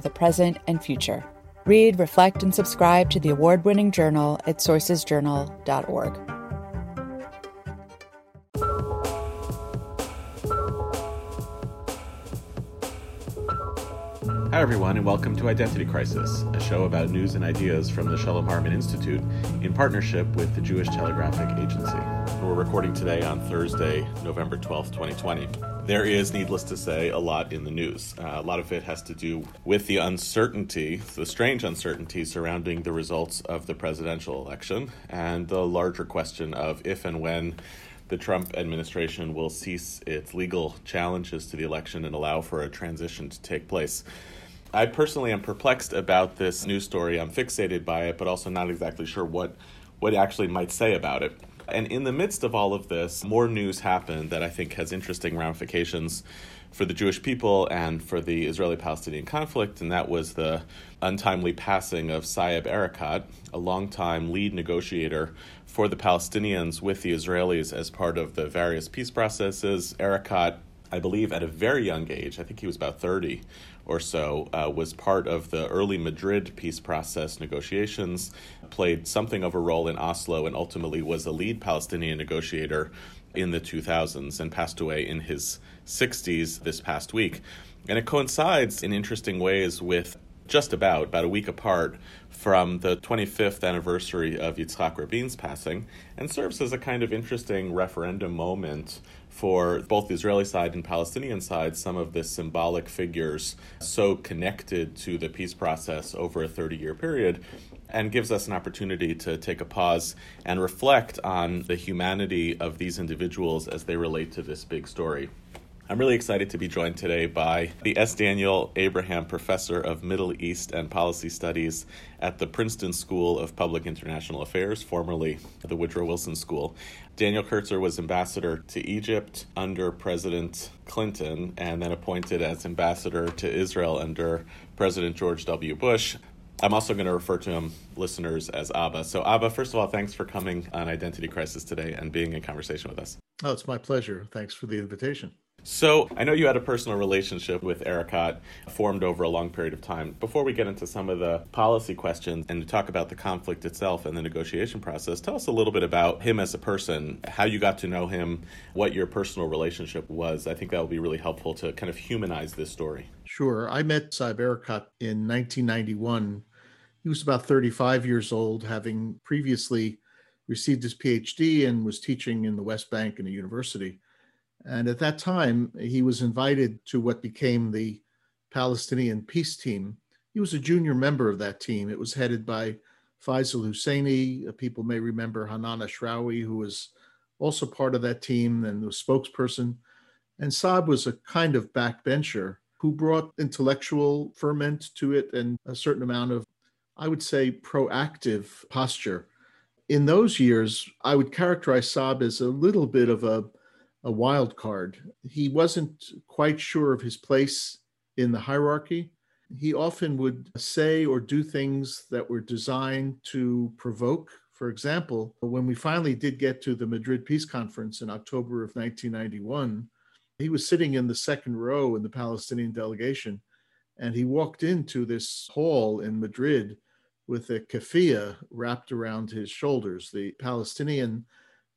the present and future. Read, reflect, and subscribe to the award winning journal at sourcesjournal.org. Hi, everyone, and welcome to Identity Crisis, a show about news and ideas from the Shalom Hartman Institute in partnership with the Jewish Telegraphic Agency. We're recording today on Thursday, November 12th, 2020. There is, needless to say, a lot in the news. Uh, a lot of it has to do with the uncertainty, the strange uncertainty surrounding the results of the presidential election, and the larger question of if and when the Trump administration will cease its legal challenges to the election and allow for a transition to take place. I personally am perplexed about this news story. I'm fixated by it, but also not exactly sure what what actually might say about it. And in the midst of all of this, more news happened that I think has interesting ramifications for the Jewish people and for the Israeli Palestinian conflict, and that was the untimely passing of Saeb Erekat, a longtime lead negotiator for the Palestinians with the Israelis as part of the various peace processes. Erekat, I believe, at a very young age, I think he was about 30 or so, uh, was part of the early Madrid peace process negotiations, played something of a role in Oslo, and ultimately was a lead Palestinian negotiator in the 2000s and passed away in his 60s this past week. And it coincides in interesting ways with just about, about a week apart from the 25th anniversary of Yitzhak Rabin's passing and serves as a kind of interesting referendum moment for both the Israeli side and Palestinian side some of the symbolic figures so connected to the peace process over a 30 year period and gives us an opportunity to take a pause and reflect on the humanity of these individuals as they relate to this big story. I'm really excited to be joined today by the S. Daniel Abraham Professor of Middle East and Policy Studies at the Princeton School of Public International Affairs, formerly the Woodrow Wilson School. Daniel Kurtzer was ambassador to Egypt under President Clinton and then appointed as ambassador to Israel under President George W. Bush. I'm also going to refer to him, listeners, as Abba. So, Abba, first of all, thanks for coming on Identity Crisis today and being in conversation with us. Oh, it's my pleasure. Thanks for the invitation. So, I know you had a personal relationship with Erekat formed over a long period of time. Before we get into some of the policy questions and talk about the conflict itself and the negotiation process, tell us a little bit about him as a person, how you got to know him, what your personal relationship was. I think that will be really helpful to kind of humanize this story. Sure. I met Saeb Erekat in 1991. He was about 35 years old, having previously received his PhD and was teaching in the West Bank in a university. And at that time, he was invited to what became the Palestinian peace team. He was a junior member of that team. It was headed by Faisal Husseini. Uh, people may remember Hanan Ashrawi, who was also part of that team and was spokesperson. And Saeb was a kind of backbencher who brought intellectual ferment to it and a certain amount of, I would say, proactive posture. In those years, I would characterize Saeb as a little bit of a a wild card. He wasn't quite sure of his place in the hierarchy. He often would say or do things that were designed to provoke. For example, when we finally did get to the Madrid Peace Conference in October of 1991, he was sitting in the second row in the Palestinian delegation, and he walked into this hall in Madrid with a keffiyeh wrapped around his shoulders. The Palestinian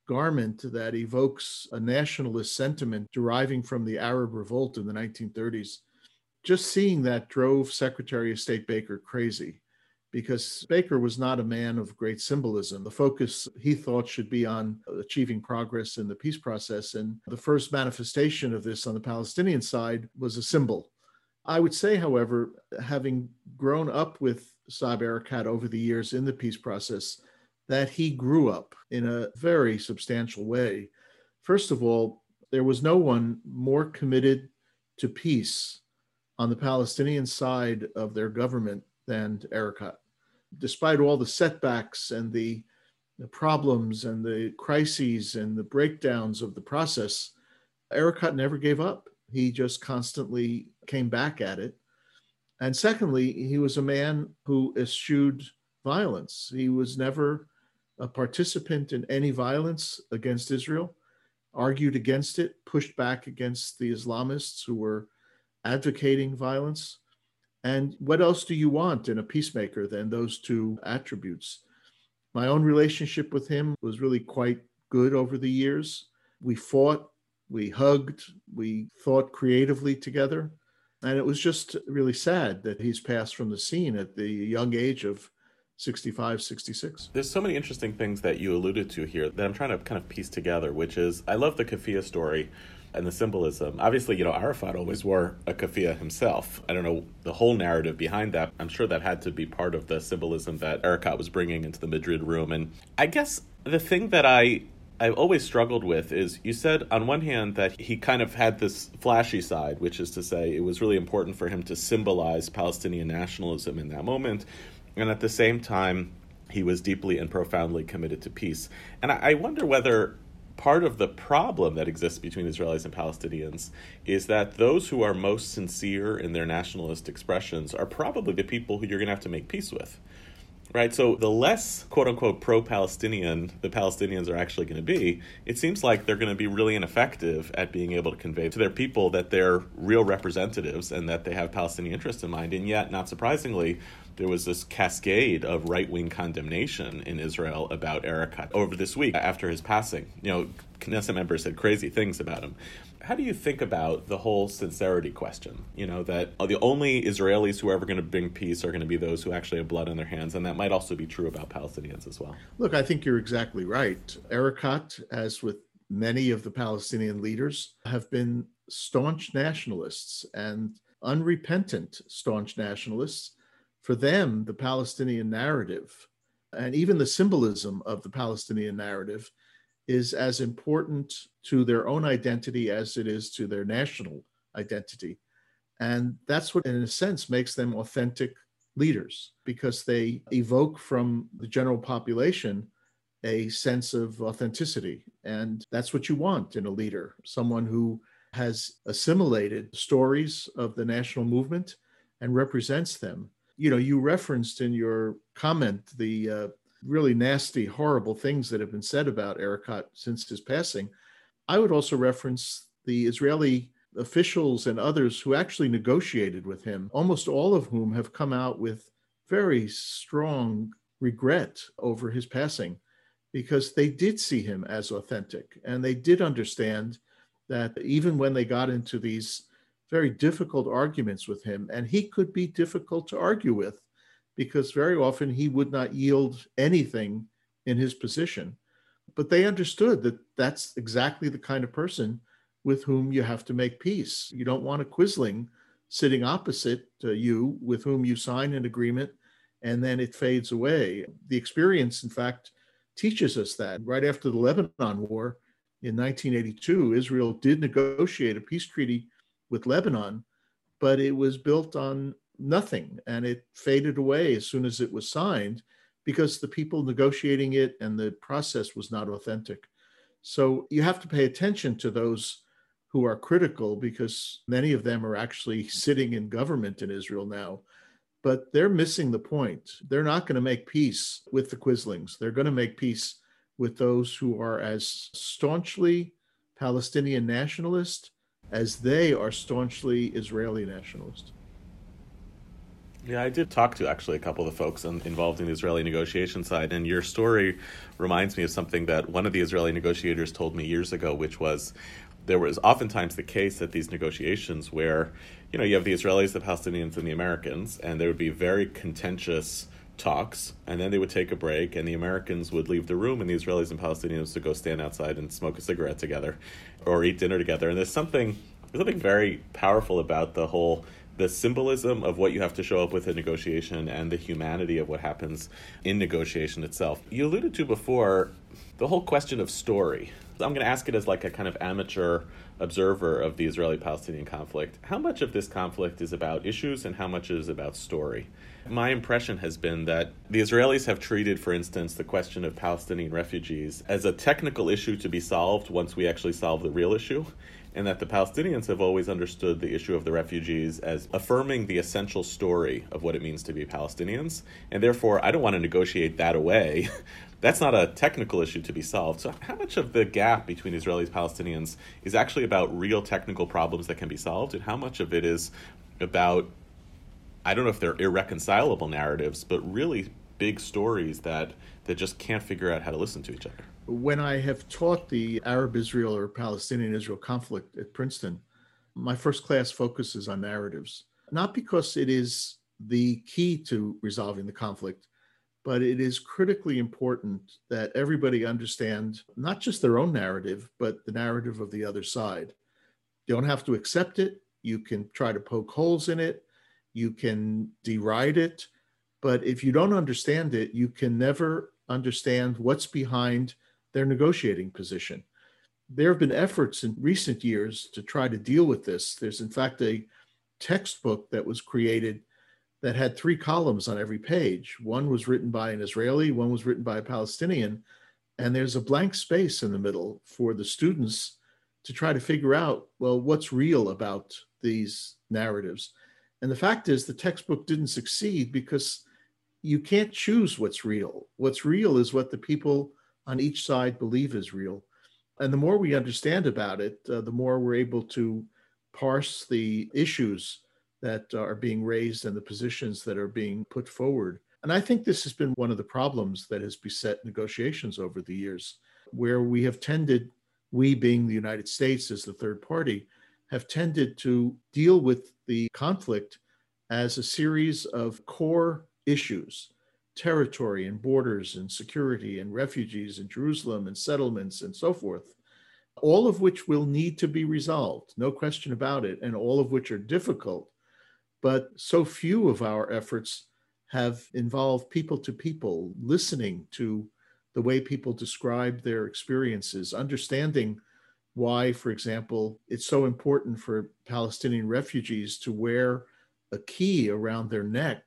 garment that evokes a nationalist sentiment deriving from the Arab revolt in the 1930s. Just seeing that drove Secretary of State Baker crazy because Baker was not a man of great symbolism. The focus he thought should be on achieving progress in the peace process. And the first manifestation of this on the Palestinian side was a symbol. I would say, however, having grown up with Saeb Erekat over the years in the peace process, that he grew up in a very substantial way. First of all, there was no one more committed to peace on the Palestinian side of their government than Erekat. Despite all the setbacks and the, the problems and the crises and the breakdowns of the process, Erekat never gave up. He just constantly came back at it. And secondly, he was a man who eschewed violence. He was never a participant in any violence against Israel, argued against it, pushed back against the Islamists who were advocating violence. And what else do you want in a peacemaker than those two attributes? My own relationship with him was really quite good over the years. We fought, we hugged, we thought creatively together. And it was just really sad that he's passed from the scene at the young age of 65, 66. There's so many interesting things that you alluded to here that I'm trying to kind of piece together, which is I love the keffiyeh story and the symbolism. Obviously, you know, Arafat always wore a keffiyeh himself. I don't know the whole narrative behind that. I'm sure that had to be part of the symbolism that Erekat was bringing into the Madrid room. And I guess the thing that I I've always struggled with is you said on one hand that he kind of had this flashy side, which is to say it was really important for him to symbolize Palestinian nationalism in that moment. And at the same time, he was deeply and profoundly committed to peace. And I, wonder whether part of the problem that exists between Israelis and Palestinians is that those who are most sincere in their nationalist expressions are probably the people who you're going to have to make peace with right? So the less quote unquote pro Palestinian the Palestinians are actually going to be, it seems like they're going to be really ineffective at being able to convey to their people that they're real representatives and that they have Palestinian interests in mind. And yet, not surprisingly, there was this cascade of right wing condemnation in Israel about Erekat over this week after his passing. You know, Knesset members said crazy things about him how do you think about the whole sincerity question? You know, that uh, the only Israelis who are ever going to bring peace are going to be those who actually have blood on their hands, and that might also be true about Palestinians as well. Look, I think you're exactly right. Erekat, as with many of the Palestinian leaders, have been staunch nationalists and unrepentant staunch nationalists. For them, the Palestinian narrative and even the symbolism of the Palestinian narrative is as important to their own identity as it is to their national identity. And that's what, in a sense, makes them authentic leaders because they evoke from the general population a sense of authenticity. And that's what you want in a leader someone who has assimilated stories of the national movement and represents them. You know, you referenced in your comment the uh, really nasty, horrible things that have been said about Erekat since his passing. I would also reference the Israeli officials and others who actually negotiated with him, almost all of whom have come out with very strong regret over his passing because they did see him as authentic and they did understand that even when they got into these very difficult arguments with him, and he could be difficult to argue with, because very often he would not yield anything in his position. But they understood that that's exactly the kind of person with whom you have to make peace. You don't want a quisling sitting opposite uh, you with whom you sign an agreement and then it fades away. The experience, in fact, teaches us that. Right after the Lebanon War in 1982, Israel did negotiate a peace treaty with Lebanon, but it was built on nothing and it faded away as soon as it was signed because the people negotiating it and the process was not authentic. So you have to pay attention to those who are critical because many of them are actually sitting in government in Israel now. But they're missing the point. They're not going to make peace with the Quislings. They're going to make peace with those who are as staunchly Palestinian nationalist as they are staunchly Israeli nationalist. Yeah, I did talk to actually a couple of the folks in, involved in the Israeli negotiation side, and your story reminds me of something that one of the Israeli negotiators told me years ago, which was there was oftentimes the case at these negotiations where, you know, you have the Israelis, the Palestinians, and the Americans, and there would be very contentious talks, and then they would take a break, and the Americans would leave the room, and the Israelis and Palestinians would go stand outside and smoke a cigarette together, or eat dinner together. And there's something there's something very powerful about the whole the symbolism of what you have to show up with a negotiation and the humanity of what happens in negotiation itself. You alluded to before the whole question of story, I'm going to ask it as like a kind of amateur observer of the Israeli Palestinian conflict. How much of this conflict is about issues and how much is about story? My impression has been that the Israelis have treated, for instance, the question of Palestinian refugees as a technical issue to be solved once we actually solve the real issue and that the Palestinians have always understood the issue of the refugees as affirming the essential story of what it means to be Palestinians. And therefore, I don't want to negotiate that away. That's not a technical issue to be solved. So, how much of the gap between Israelis and Palestinians is actually about real technical problems that can be solved, and how much of it is about, I don't know if they're irreconcilable narratives, but really big stories that, that just can't figure out how to listen to each other? When I have taught the Arab Israel or Palestinian Israel conflict at Princeton, my first class focuses on narratives, not because it is the key to resolving the conflict, but it is critically important that everybody understand not just their own narrative, but the narrative of the other side. You don't have to accept it. You can try to poke holes in it. You can deride it. But if you don't understand it, you can never understand what's behind their negotiating position. There have been efforts in recent years to try to deal with this. There's, in fact, a textbook that was created that had three columns on every page. One was written by an Israeli, one was written by a Palestinian, and there's a blank space in the middle for the students to try to figure out well, what's real about these narratives. And the fact is, the textbook didn't succeed because you can't choose what's real. What's real is what the people on each side believe is real. And the more we understand about it, uh, the more we're able to parse the issues that are being raised and the positions that are being put forward. And I think this has been one of the problems that has beset negotiations over the years, where we have tended, we being the United States as the third party, have tended to deal with the conflict as a series of core issues territory and borders and security and refugees and Jerusalem and settlements and so forth, all of which will need to be resolved, no question about it, and all of which are difficult. But so few of our efforts have involved people to people, listening to the way people describe their experiences, understanding why, for example, it's so important for Palestinian refugees to wear a key around their neck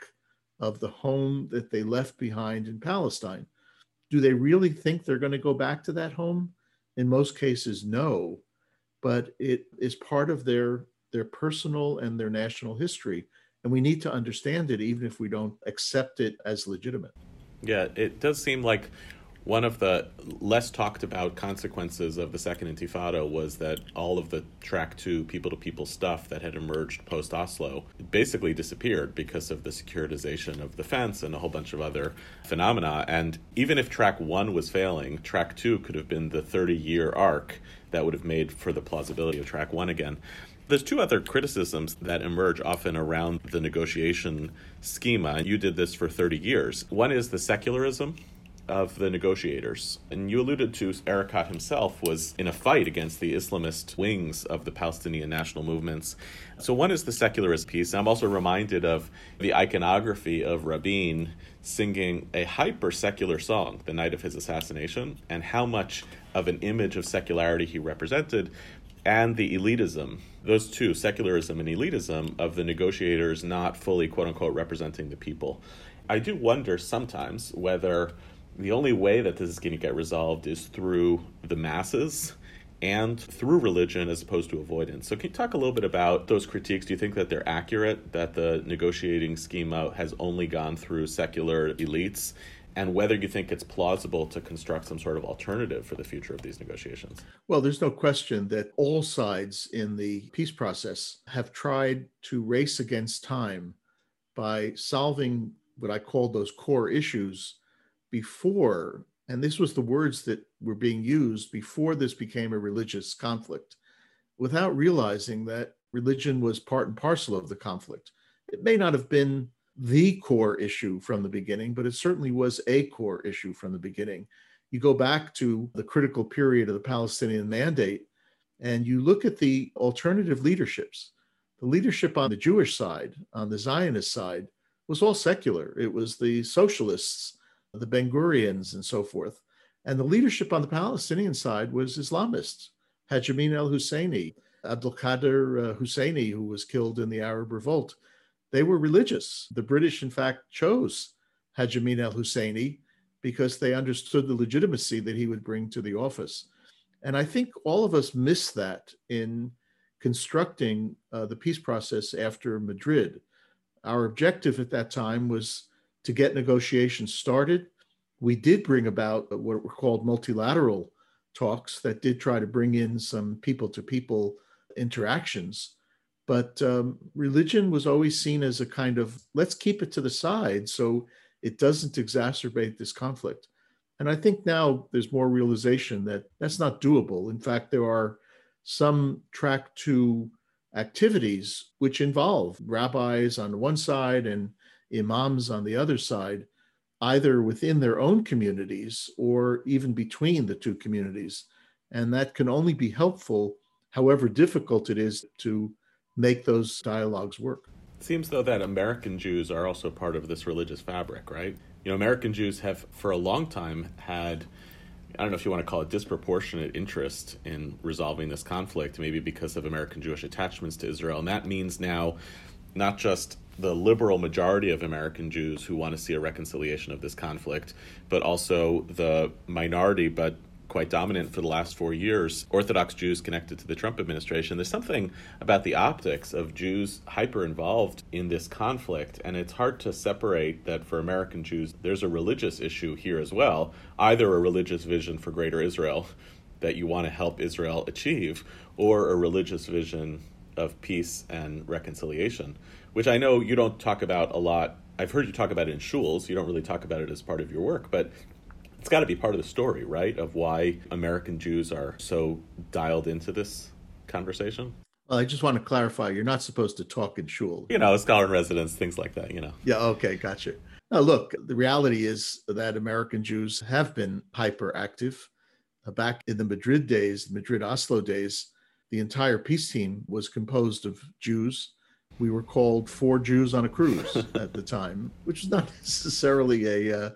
of the home that they left behind in Palestine. Do they really think they're going to go back to that home? In most cases, no, but it is part of their their personal and their national history. And we need to understand it even if we don't accept it as legitimate. Yeah, it does seem like one of the less talked about consequences of the second intifada was that all of the track two people to people stuff that had emerged post Oslo basically disappeared because of the securitization of the fence and a whole bunch of other phenomena. And even if track one was failing, track two could have been the 30 year arc that would have made for the plausibility of track one again. There's two other criticisms that emerge often around the negotiation schema. You did this for 30 years. One is the secularism of the negotiators. And you alluded to Erekat himself was in a fight against the Islamist wings of the Palestinian national movements. So one is the secularist piece. I'm also reminded of the iconography of Rabin singing a hyper secular song the night of his assassination and how much of an image of secularity he represented and the elitism those two secularism and elitism of the negotiators not fully quote unquote representing the people i do wonder sometimes whether the only way that this is going to get resolved is through the masses and through religion as opposed to avoidance. So, can you talk a little bit about those critiques? Do you think that they're accurate, that the negotiating schema has only gone through secular elites, and whether you think it's plausible to construct some sort of alternative for the future of these negotiations? Well, there's no question that all sides in the peace process have tried to race against time by solving what I call those core issues before, and this was the words that were being used before this became a religious conflict, without realizing that religion was part and parcel of the conflict. It may not have been the core issue from the beginning, but it certainly was a core issue from the beginning. You go back to the critical period of the Palestinian mandate and you look at the alternative leaderships. The leadership on the Jewish side, on the Zionist side, was all secular. It was the socialists the Ben Gurions and so forth. And the leadership on the Palestinian side was Islamists. Haj Amin al Husseini, Abdul Qadir uh, Husseini, who was killed in the Arab Revolt, they were religious. The British, in fact, chose Haj Amin al Husseini because they understood the legitimacy that he would bring to the office. And I think all of us missed that in constructing uh, the peace process after Madrid. Our objective at that time was to get negotiations started. We did bring about what were called multilateral talks that did try to bring in some people to people interactions. But um, religion was always seen as a kind of let's keep it to the side so it doesn't exacerbate this conflict. And I think now there's more realization that that's not doable. In fact, there are some track two activities which involve rabbis on one side and imams on the other side, either within their own communities or even between the two communities. And that can only be helpful, however difficult it is to make those dialogues work. It seems though that American Jews are also part of this religious fabric, right? You know, American Jews have for a long time had I don't know if you want to call it disproportionate interest in resolving this conflict, maybe because of American Jewish attachments to Israel. And that means now not just the liberal majority of American Jews who want to see a reconciliation of this conflict, but also the minority but quite dominant for the last four years, Orthodox Jews connected to the Trump administration. There's something about the optics of Jews hyper involved in this conflict, and it's hard to separate that for American Jews, there's a religious issue here as well, either a religious vision for greater Israel that you want to help Israel achieve, or a religious vision of peace and reconciliation, which I know you don't talk about a lot. I've heard you talk about it in shuls. You don't really talk about it as part of your work, but it's got to be part of the story, right? Of why American Jews are so dialed into this conversation. Well, I just want to clarify you're not supposed to talk in shul. You know, scholar in residence, things like that, you know. Yeah, okay, gotcha. Now, look, the reality is that American Jews have been hyperactive. Uh, back in the Madrid days, the Madrid Oslo days, the entire peace team was composed of Jews. We were called four Jews on a cruise at the time, which is not necessarily a uh,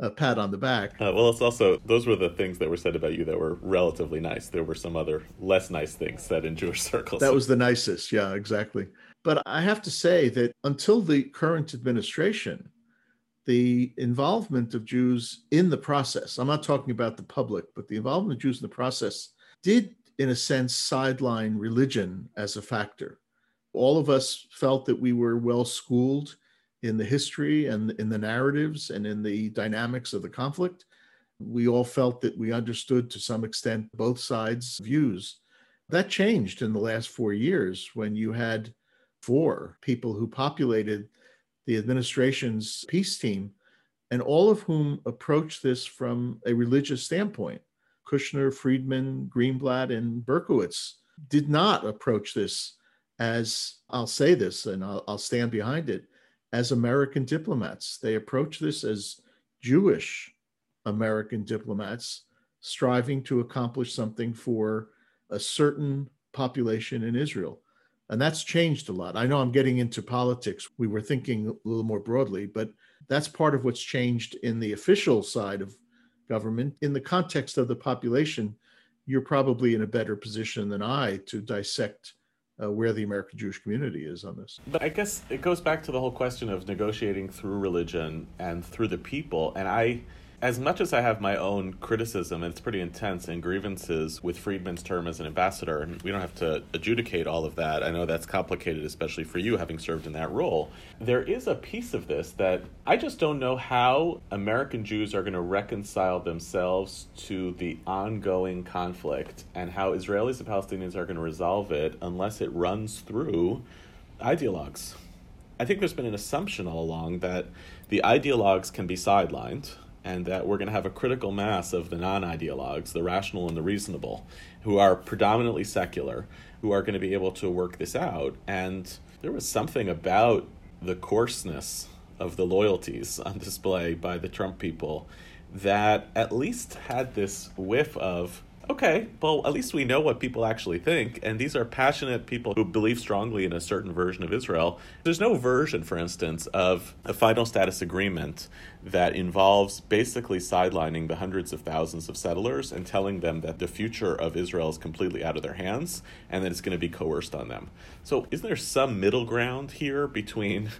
a pat on the back. Uh, well, it's also those were the things that were said about you that were relatively nice. There were some other less nice things said in Jewish circles. That was the nicest, yeah, exactly. But I have to say that until the current administration, the involvement of Jews in the process, I'm not talking about the public, but the involvement of Jews in the process did, in a sense, sideline religion as a factor. All of us felt that we were well schooled in the history and in the narratives and in the dynamics of the conflict. We all felt that we understood to some extent both sides' views. That changed in the last four years when you had four people who populated the administration's peace team, and all of whom approached this from a religious standpoint. Kushner, Friedman, Greenblatt, and Berkowitz did not approach this as I'll say this and I'll, I'll stand behind it as American diplomats. They approach this as Jewish American diplomats striving to accomplish something for a certain population in Israel. And that's changed a lot. I know I'm getting into politics. We were thinking a little more broadly, but that's part of what's changed in the official side of government. In the context of the population, you're probably in a better position than I to dissect uh, where the American Jewish community is on this. But I guess it goes back to the whole question of negotiating through religion and through the people. And I as much as I have my own criticism, and it's pretty intense, and grievances with Friedman's term as an ambassador, and we don't have to adjudicate all of that. I know that's complicated, especially for you having served in that role. There is a piece of this that I just don't know how American Jews are going to reconcile themselves to the ongoing conflict and how Israelis and Palestinians are going to resolve it unless it runs through ideologues. I think there's been an assumption all along that the ideologues can be sidelined and that we're going to have a critical mass of the non ideologues, the rational and the reasonable, who are predominantly secular, who are going to be able to work this out. And there was something about the coarseness of the loyalties on display by the Trump people that at least had this whiff of Okay, well, at least we know what people actually think, and these are passionate people who believe strongly in a certain version of Israel. There's no version, for instance, of a final status agreement that involves basically sidelining the hundreds of thousands of settlers and telling them that the future of Israel is completely out of their hands and that it's going to be coerced on them. So, isn't there some middle ground here between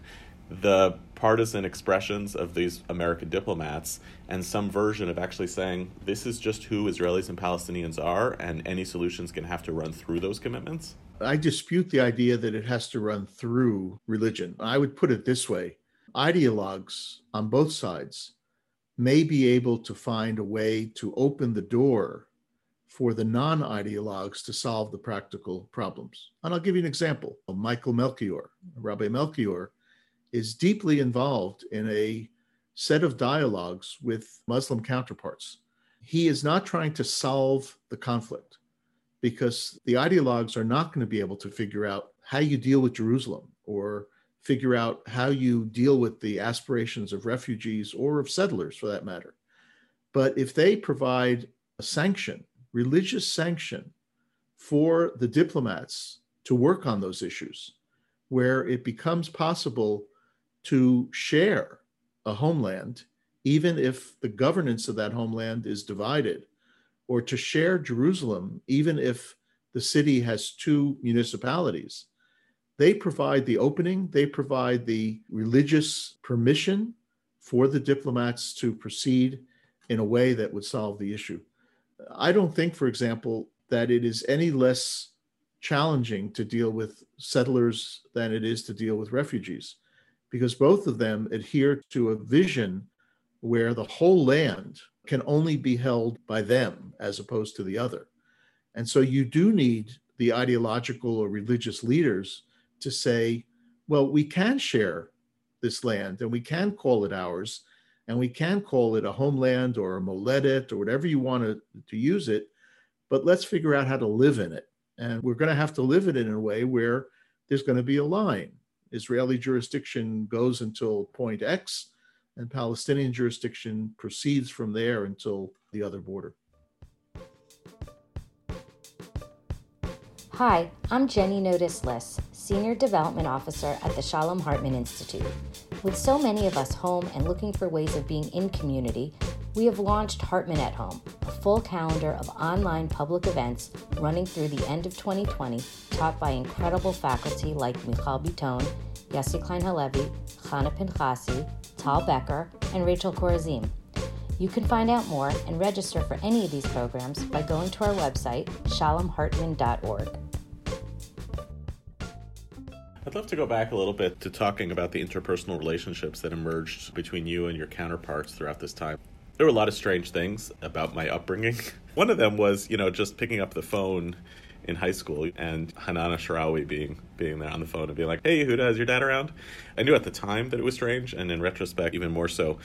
the partisan expressions of these American diplomats and some version of actually saying this is just who Israelis and Palestinians are, and any solutions can have to run through those commitments? I dispute the idea that it has to run through religion. I would put it this way ideologues on both sides may be able to find a way to open the door for the non ideologues to solve the practical problems. And I'll give you an example. Michael Melchior, Rabbi Melchior, is deeply involved in a set of dialogues with Muslim counterparts. He is not trying to solve the conflict because the ideologues are not going to be able to figure out how you deal with Jerusalem or figure out how you deal with the aspirations of refugees or of settlers for that matter. But if they provide a sanction, religious sanction for the diplomats to work on those issues, where it becomes possible to share a homeland, even if the governance of that homeland is divided, or to share Jerusalem, even if the city has two municipalities. They provide the opening, they provide the religious permission for the diplomats to proceed in a way that would solve the issue. I don't think, for example, that it is any less challenging to deal with settlers than it is to deal with refugees because both of them adhere to a vision where the whole land can only be held by them as opposed to the other. And so you do need the ideological or religious leaders to say, well, we can share this land and we can call it ours and we can call it a homeland or a moledet or whatever you want to, to use it, but let's figure out how to live in it. And we're going to have to live it in a way where there's going to be a line Israeli jurisdiction goes until point X, and Palestinian jurisdiction proceeds from there until the other border. Hi, I'm Jenny Notice Liss, Senior Development Officer at the Shalom Hartman Institute. With so many of us home and looking for ways of being in community, we have launched Hartman at Home, a full calendar of online public events running through the end of 2020, taught by incredible faculty like Mijal Bitton, Yossi Klein Halevi, Chana Pinchasi, Tal Becker, and Rachel Korazim. You can find out more and register for any of these programs by going to our website, shalomhartman.org. I'd love to go back a little bit to talking about the interpersonal relationships that emerged between you and your counterparts throughout this time there were a lot of strange things about my upbringing. One of them was, you know, just picking up the phone in high school and Hanan Ashrawi being being there on the phone and being like, "Hey, Yehuda, is your dad around?" I knew at the time that it was strange, and in retrospect, even more so.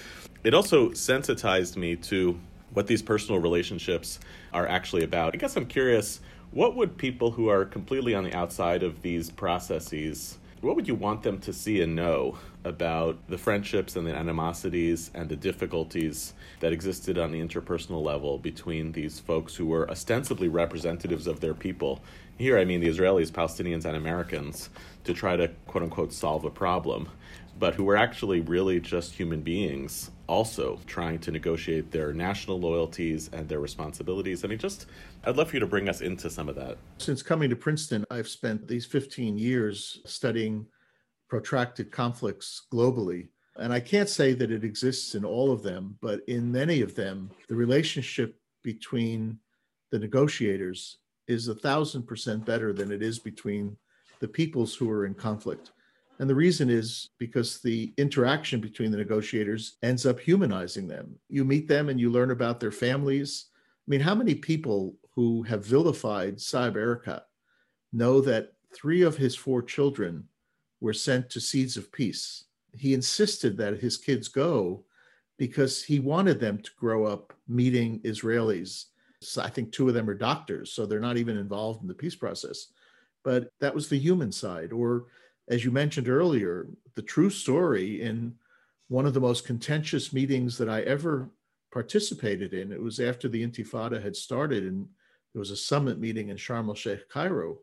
It also sensitized me to what these personal relationships are actually about. I guess I'm curious, what would people who are completely on the outside of these processes what would you want them to see and know about the friendships and the animosities and the difficulties that existed on the interpersonal level between these folks who were ostensibly representatives of their people? Here, I mean the Israelis, Palestinians, and Americans to try to quote unquote solve a problem, but who were actually really just human beings also trying to negotiate their national loyalties and their responsibilities. I mean, just I'd love for you to bring us into some of that. Since coming to Princeton, I've spent these 15 years studying protracted conflicts globally. And I can't say that it exists in all of them, but in many of them, the relationship between the negotiators is a thousand percent better than it is between the peoples who are in conflict. And the reason is because the interaction between the negotiators ends up humanizing them. You meet them and you learn about their families. I mean, how many people who have vilified Saeb Erekat know that three of his four children were sent to Seeds of Peace? He insisted that his kids go because he wanted them to grow up meeting Israelis. So I think two of them are doctors, so they're not even involved in the peace process. But that was the human side. Or as you mentioned earlier, the true story in one of the most contentious meetings that I ever participated in. It was after the Intifada had started and there was a summit meeting in Sharm el Sheikh, Cairo,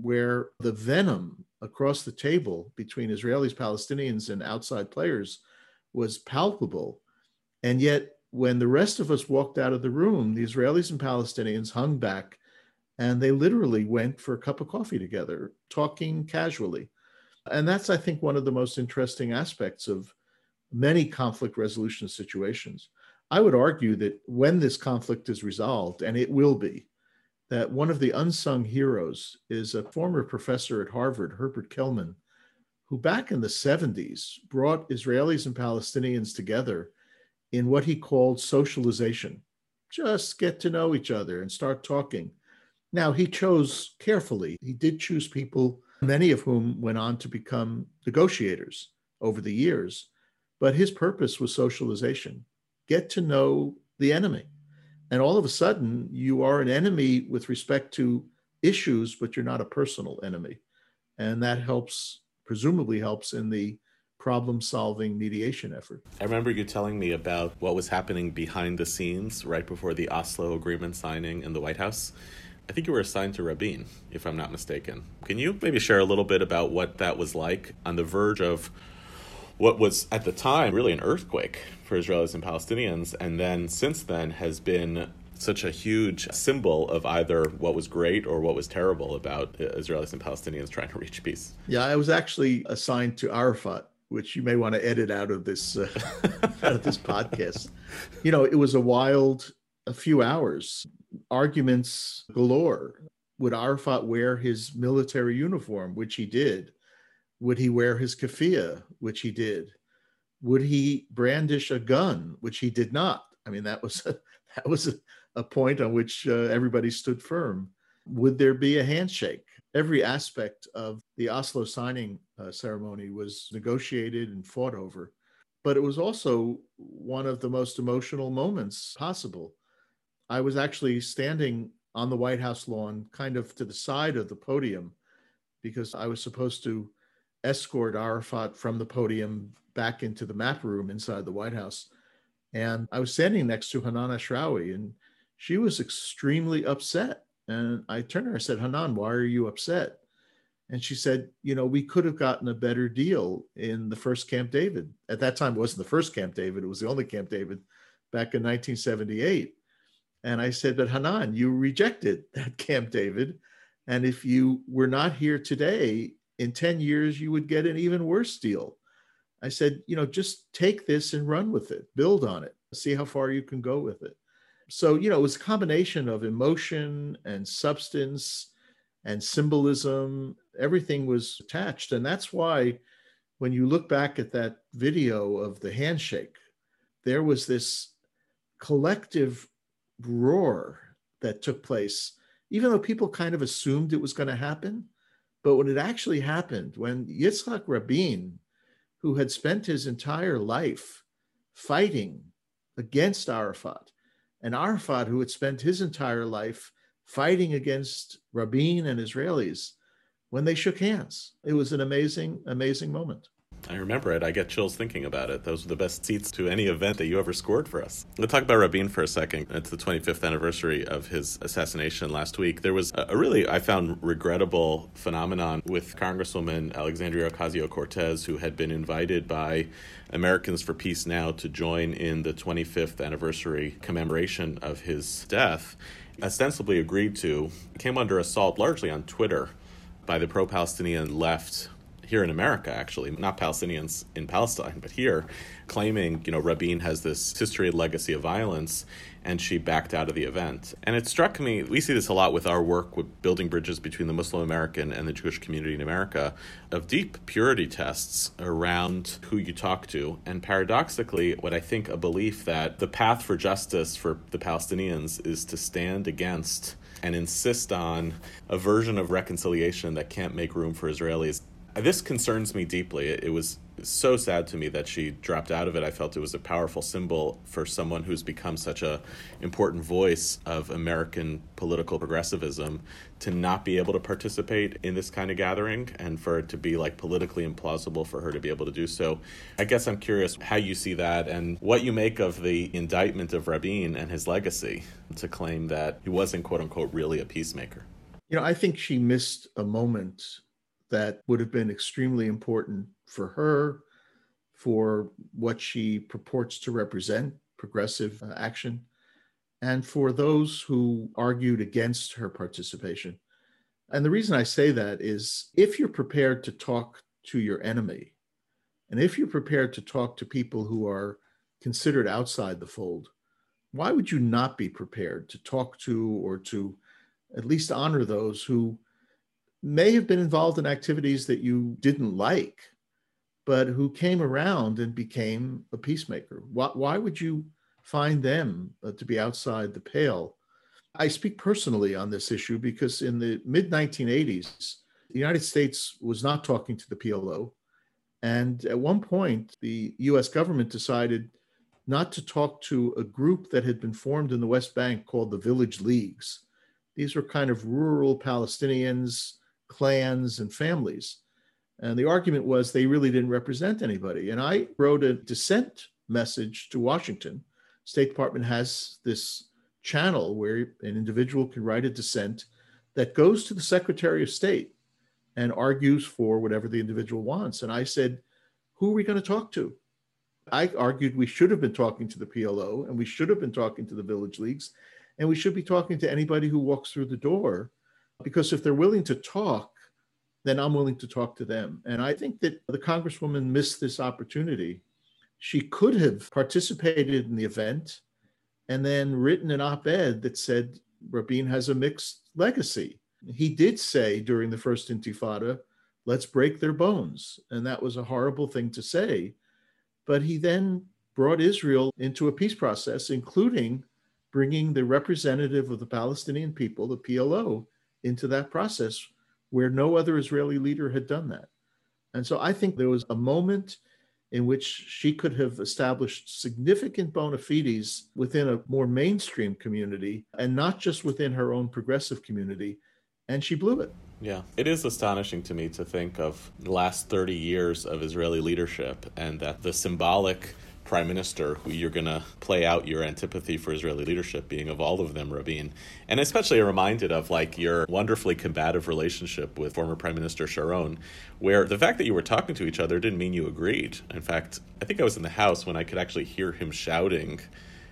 where the venom across the table between Israelis, Palestinians, and outside players was palpable. And yet, when the rest of us walked out of the room, the Israelis and Palestinians hung back and they literally went for a cup of coffee together, talking casually. And that's, I think, one of the most interesting aspects of many conflict resolution situations. I would argue that when this conflict is resolved, and it will be, that one of the unsung heroes is a former professor at Harvard, Herbert Kelman, who back in the 70s brought Israelis and Palestinians together in what he called socialization. Just get to know each other and start talking. Now, he chose carefully. He did choose people, many of whom went on to become negotiators over the years, but his purpose was socialization. Get to know the enemy. And all of a sudden you are an enemy with respect to issues but you're not a personal enemy. And that helps presumably helps in the problem solving mediation effort. I remember you telling me about what was happening behind the scenes right before the oslo agreement signing in the white house I think you were assigned to Rabin, if I'm not mistaken. Can you maybe share a little bit about what that was like on the verge of what was at the time really an earthquake for Israelis and Palestinians, and then since then has been such a huge symbol of either what was great or what was terrible about Israelis and Palestinians trying to reach peace. Yeah, I was actually assigned to Arafat, which you may want to edit out of this uh, out of this podcast. You know, it was a wild a few hours, arguments galore. Would Arafat wear his military uniform, which he did? Would he wear his keffiyeh, which he did? Would he brandish a gun, which he did not? I mean, that was a, that was a, a point on which uh, everybody stood firm. Would there be a handshake? Every aspect of the Oslo signing uh, ceremony was negotiated and fought over, but it was also one of the most emotional moments possible. I was actually standing on the White House lawn, kind of to the side of the podium, because I was supposed to escort Arafat from the podium back into the map room inside the White House. And I was standing next to Hanan Ashrawi, and she was extremely upset. And I turned to her, I said, Hanan, why are you upset? And she said, You know, we could have gotten a better deal in the first Camp David. At that time, it wasn't the first Camp David, it was the only Camp David back in 1978. And I said, But Hanan, you rejected that Camp David. And if you were not here today, in 10 years, you would get an even worse deal. I said, you know, just take this and run with it, build on it, see how far you can go with it. So, you know, it was a combination of emotion and substance and symbolism. Everything was attached. And that's why when you look back at that video of the handshake, there was this collective roar that took place, even though people kind of assumed it was going to happen but when it actually happened, when Yitzhak Rabin, who had spent his entire life fighting against Arafat, and Arafat, who had spent his entire life fighting against Rabin and Israelis, when they shook hands, it was an amazing, amazing moment. I remember it. I get chills thinking about it. Those were the best seats to any event that you ever scored for us. Let's talk about Rabin for a second. It's the 25th anniversary of his assassination last week. There was a really, I found, regrettable phenomenon with Congresswoman Alexandria Ocasio Cortez, who had been invited by Americans for Peace Now to join in the 25th anniversary commemoration of his death, ostensibly agreed to, came under assault largely on Twitter by the pro Palestinian left here in America, actually, not Palestinians in Palestine, but here, claiming, you know, Rabin has this history and legacy of violence, and she backed out of the event. And it struck me, we see this a lot with our work with building bridges between the Muslim American and the Jewish community in America, of deep purity tests around who you talk to. And paradoxically, what I think a belief that the path for justice for the Palestinians is to stand against and insist on a version of reconciliation that can't make room for Israelis This concerns me deeply. It was so sad to me that she dropped out of it. I felt it was a powerful symbol for someone who's become such a important voice of American political progressivism to not be able to participate in this kind of gathering and for it to be like politically implausible for her to be able to do so. I guess I'm curious how you see that and what you make of the indictment of Rabin and his legacy to claim that he wasn't quote unquote really a peacemaker. You know, I think she missed a moment that would have been extremely important for her, for what she purports to represent, progressive uh, action, and for those who argued against her participation. And the reason I say that is if you're prepared to talk to your enemy, and if you're prepared to talk to people who are considered outside the fold, why would you not be prepared to talk to or to at least honor those who may have been involved in activities that you didn't like, but who came around and became a peacemaker. Why, why would you find them uh, to be outside the pale? I speak personally on this issue because in the mid 1980s, the United States was not talking to the PLO. And at one point, the US government decided not to talk to a group that had been formed in the West Bank called the Village Leagues. These were kind of rural Palestinians clans and families. And the argument was they really didn't represent anybody. And I wrote a dissent message to Washington. State Department has this channel where an individual can write a dissent that goes to the Secretary of State and argues for whatever the individual wants. And I said, who are we going to talk to? I argued we should have been talking to the PLO and we should have been talking to the village leagues and we should be talking to anybody who walks through the door because if they're willing to talk, then I'm willing to talk to them. And I think that the Congresswoman missed this opportunity. She could have participated in the event and then written an op ed that said Rabin has a mixed legacy. He did say during the first Intifada, let's break their bones. And that was a horrible thing to say. But he then brought Israel into a peace process, including bringing the representative of the Palestinian people, the PLO, into that process where no other Israeli leader had done that. And so I think there was a moment in which she could have established significant bona fides within a more mainstream community and not just within her own progressive community. And she blew it. Yeah, it is astonishing to me to think of the last 30 years of Israeli leadership and that the symbolic prime minister who you're going to play out your antipathy for Israeli leadership being of all of them, Rabin. And especially reminded of like your wonderfully combative relationship with former Prime Minister Sharon, where the fact that you were talking to each other didn't mean you agreed. In fact, I think I was in the house when I could actually hear him shouting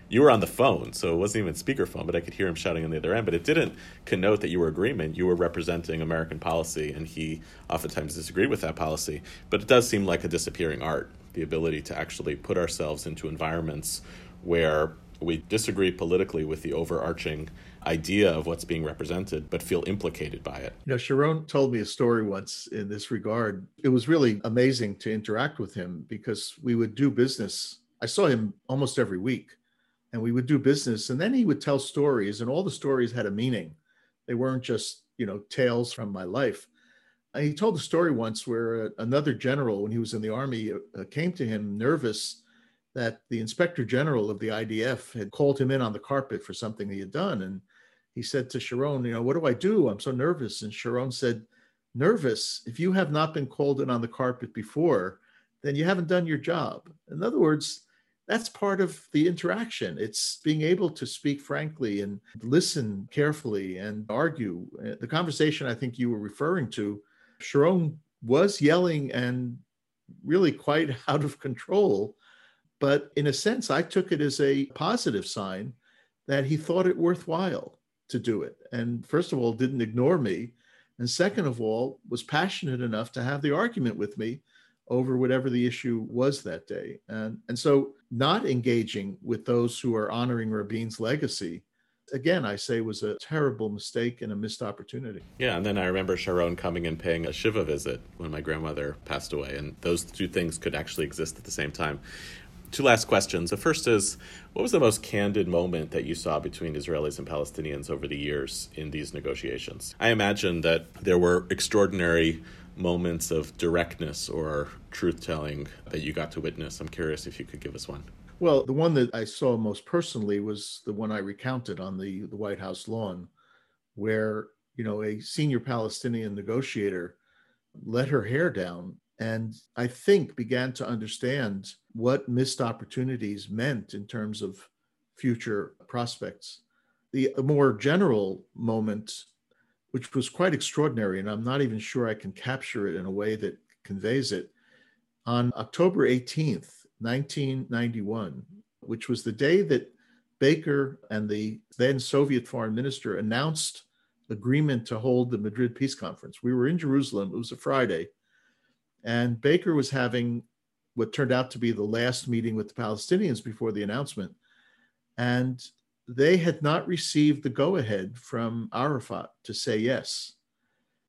you were on the phone, so it wasn't even speakerphone, but I could hear him shouting on the other end. But it didn't connote that you were agreement. You were representing American policy, and he oftentimes disagreed with that policy. But it does seem like a disappearing art the ability to actually put ourselves into environments where we disagree politically with the overarching idea of what's being represented, but feel implicated by it. You know, Sharon told me a story once in this regard. It was really amazing to interact with him because we would do business. I saw him almost every week and we would do business. And then he would tell stories, and all the stories had a meaning. They weren't just, you know, tales from my life he told a story once where uh, another general, when he was in the army, uh, came to him nervous that the inspector general of the IDF had called him in on the carpet for something he had done. And he said to Sharon, You know, what do I do? I'm so nervous. And Sharon said, Nervous, if you have not been called in on the carpet before, then you haven't done your job. In other words, that's part of the interaction. It's being able to speak frankly and listen carefully and argue. Uh, the conversation I think you were referring to Sharon was yelling and really quite out of control. But in a sense, I took it as a positive sign that he thought it worthwhile to do it. And first of all, didn't ignore me. And second of all, was passionate enough to have the argument with me over whatever the issue was that day. And, and so, not engaging with those who are honoring Rabin's legacy again, I say was a terrible mistake and a missed opportunity. Yeah, and then I remember Sharon coming and paying a Shiva visit when my grandmother passed away, and those two things could actually exist at the same time. Two last questions. The first is what was the most candid moment that you saw between Israelis and Palestinians over the years in these negotiations? I imagine that there were extraordinary moments of directness or truth telling that you got to witness? I'm curious if you could give us one. Well, the one that I saw most personally was the one I recounted on the, the White House lawn, where, you know, a senior Palestinian negotiator let her hair down and I think began to understand what missed opportunities meant in terms of future prospects. The more general moment, which was quite extraordinary, and I'm not even sure I can capture it in a way that conveys it, on October 18th, 1991, which was the day that Baker and the then Soviet foreign minister announced agreement to hold the Madrid Peace Conference. We were in Jerusalem, it was a Friday, and Baker was having what turned out to be the last meeting with the Palestinians before the announcement. And they had not received the go ahead from Arafat to say yes.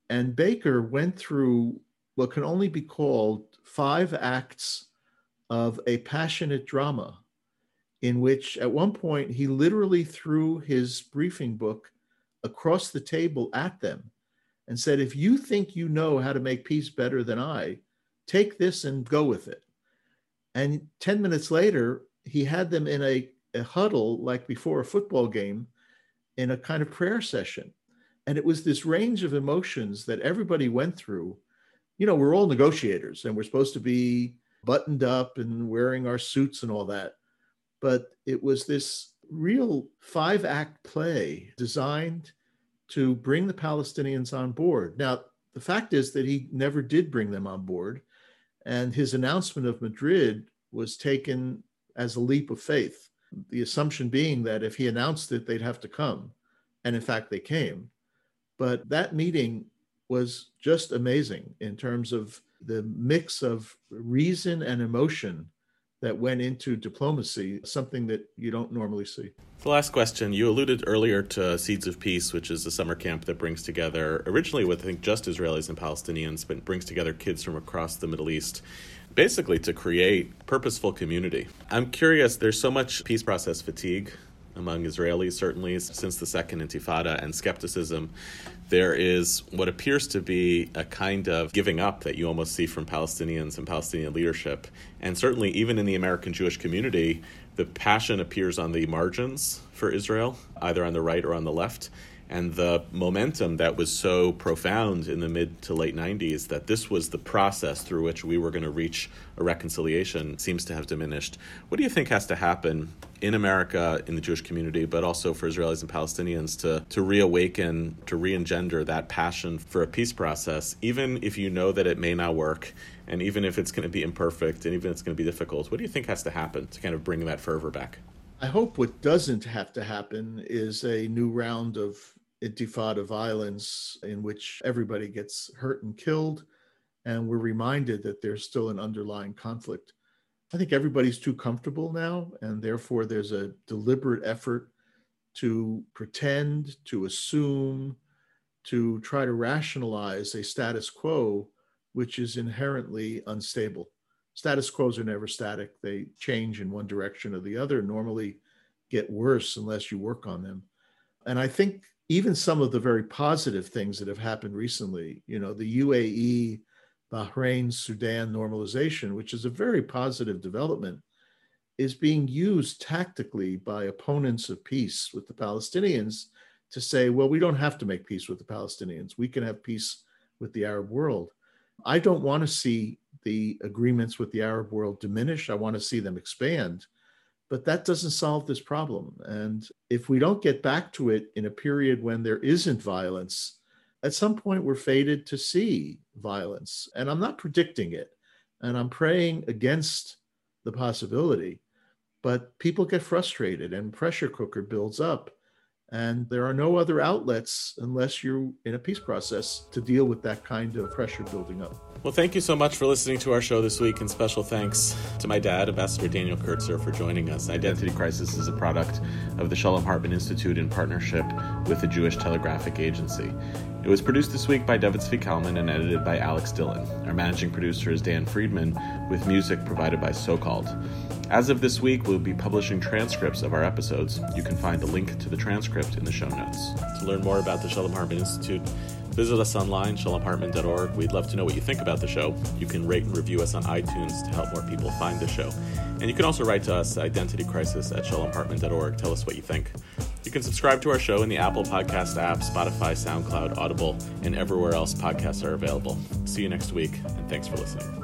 And Baker went through what can only be called five acts of a passionate drama, in which at one point he literally threw his briefing book across the table at them and said, If you think you know how to make peace better than I, take this and go with it. And 10 minutes later, he had them in a a huddle like before a football game in a kind of prayer session. And it was this range of emotions that everybody went through. You know, we're all negotiators and we're supposed to be buttoned up and wearing our suits and all that. But it was this real five act play designed to bring the Palestinians on board. Now, the fact is that he never did bring them on board. And his announcement of Madrid was taken as a leap of faith the assumption being that if he announced it, they'd have to come. And in fact, they came. But that meeting was just amazing in terms of the mix of reason and emotion that went into diplomacy, something that you don't normally see. The last question you alluded earlier to Seeds of Peace, which is a summer camp that brings together, originally with I think just Israelis and Palestinians, but brings together kids from across the Middle East basically to create purposeful community. I'm curious, there's so much peace process fatigue among Israelis, certainly since the second intifada, and skepticism. There is what appears to be a kind of giving up that you almost see from Palestinians and Palestinian leadership. And certainly, even in the American Jewish community, the passion appears on the margins for Israel, either on the right or on the left and the momentum that was so profound in the mid to late 90s that this was the process through which we were going to reach a reconciliation seems to have diminished. What do you think has to happen in America, in the Jewish community, but also for Israelis and Palestinians to, to reawaken, to re engender that passion for a peace process, even if you know that it may not work, and even if it's going to be imperfect, and even if it's going to be difficult? What do you think has to happen to kind of bring that fervor back? I hope what doesn't have to happen is a new round of intifada violence in which everybody gets hurt and killed, and we're reminded that there's still an underlying conflict. I think everybody's too comfortable now, and therefore there's a deliberate effort to pretend, to assume, to try to rationalize a status quo which is inherently unstable. Status quos are never static, they change in one direction or the other, normally get worse unless you work on them. And I think even some of the very positive things that have happened recently, you know, the UAE, Bahrain, Sudan normalization, which is a very positive development, is being used tactically by opponents of peace with the Palestinians to say, well, we don't have to make peace with the Palestinians. We can have peace with the Arab world. I don't want to see the agreements with the Arab world diminish. I want to see them expand but that doesn't solve this problem. And if we don't get back to it in a period when there isn't violence, at some point we're fated to see violence. And I'm not predicting it. And I'm praying against the possibility. But people get frustrated and pressure cooker builds up. And there are no other outlets unless you're in a peace process to deal with that kind of pressure building up. Well, thank you so much for listening to our show this week, and special thanks to my dad, Ambassador Daniel Kurtzer, for joining us. Identity Crisis is a product of the Shalom Hartman Institute in partnership with the Jewish Telegraphic Agency. It was produced this week by David Kalman and edited by Alex Dillon. Our managing producer is Dan Friedman, with music provided by SoCalled. As of this week, we'll be publishing transcripts of our episodes. You can find a link to the transcript in the show notes. To learn more about the Shalom Hartman Institute, Visit us online, shalomhartman.org. We'd love to know what you think about the show. You can rate and review us on iTunes to help more people find the show. And you can also write to us, Identity Crisis at shalomhartman.org. Tell us what you think. You can subscribe to our show in the Apple Podcast app, Spotify, SoundCloud, Audible, and everywhere else podcasts are available. See you next week, and thanks for listening.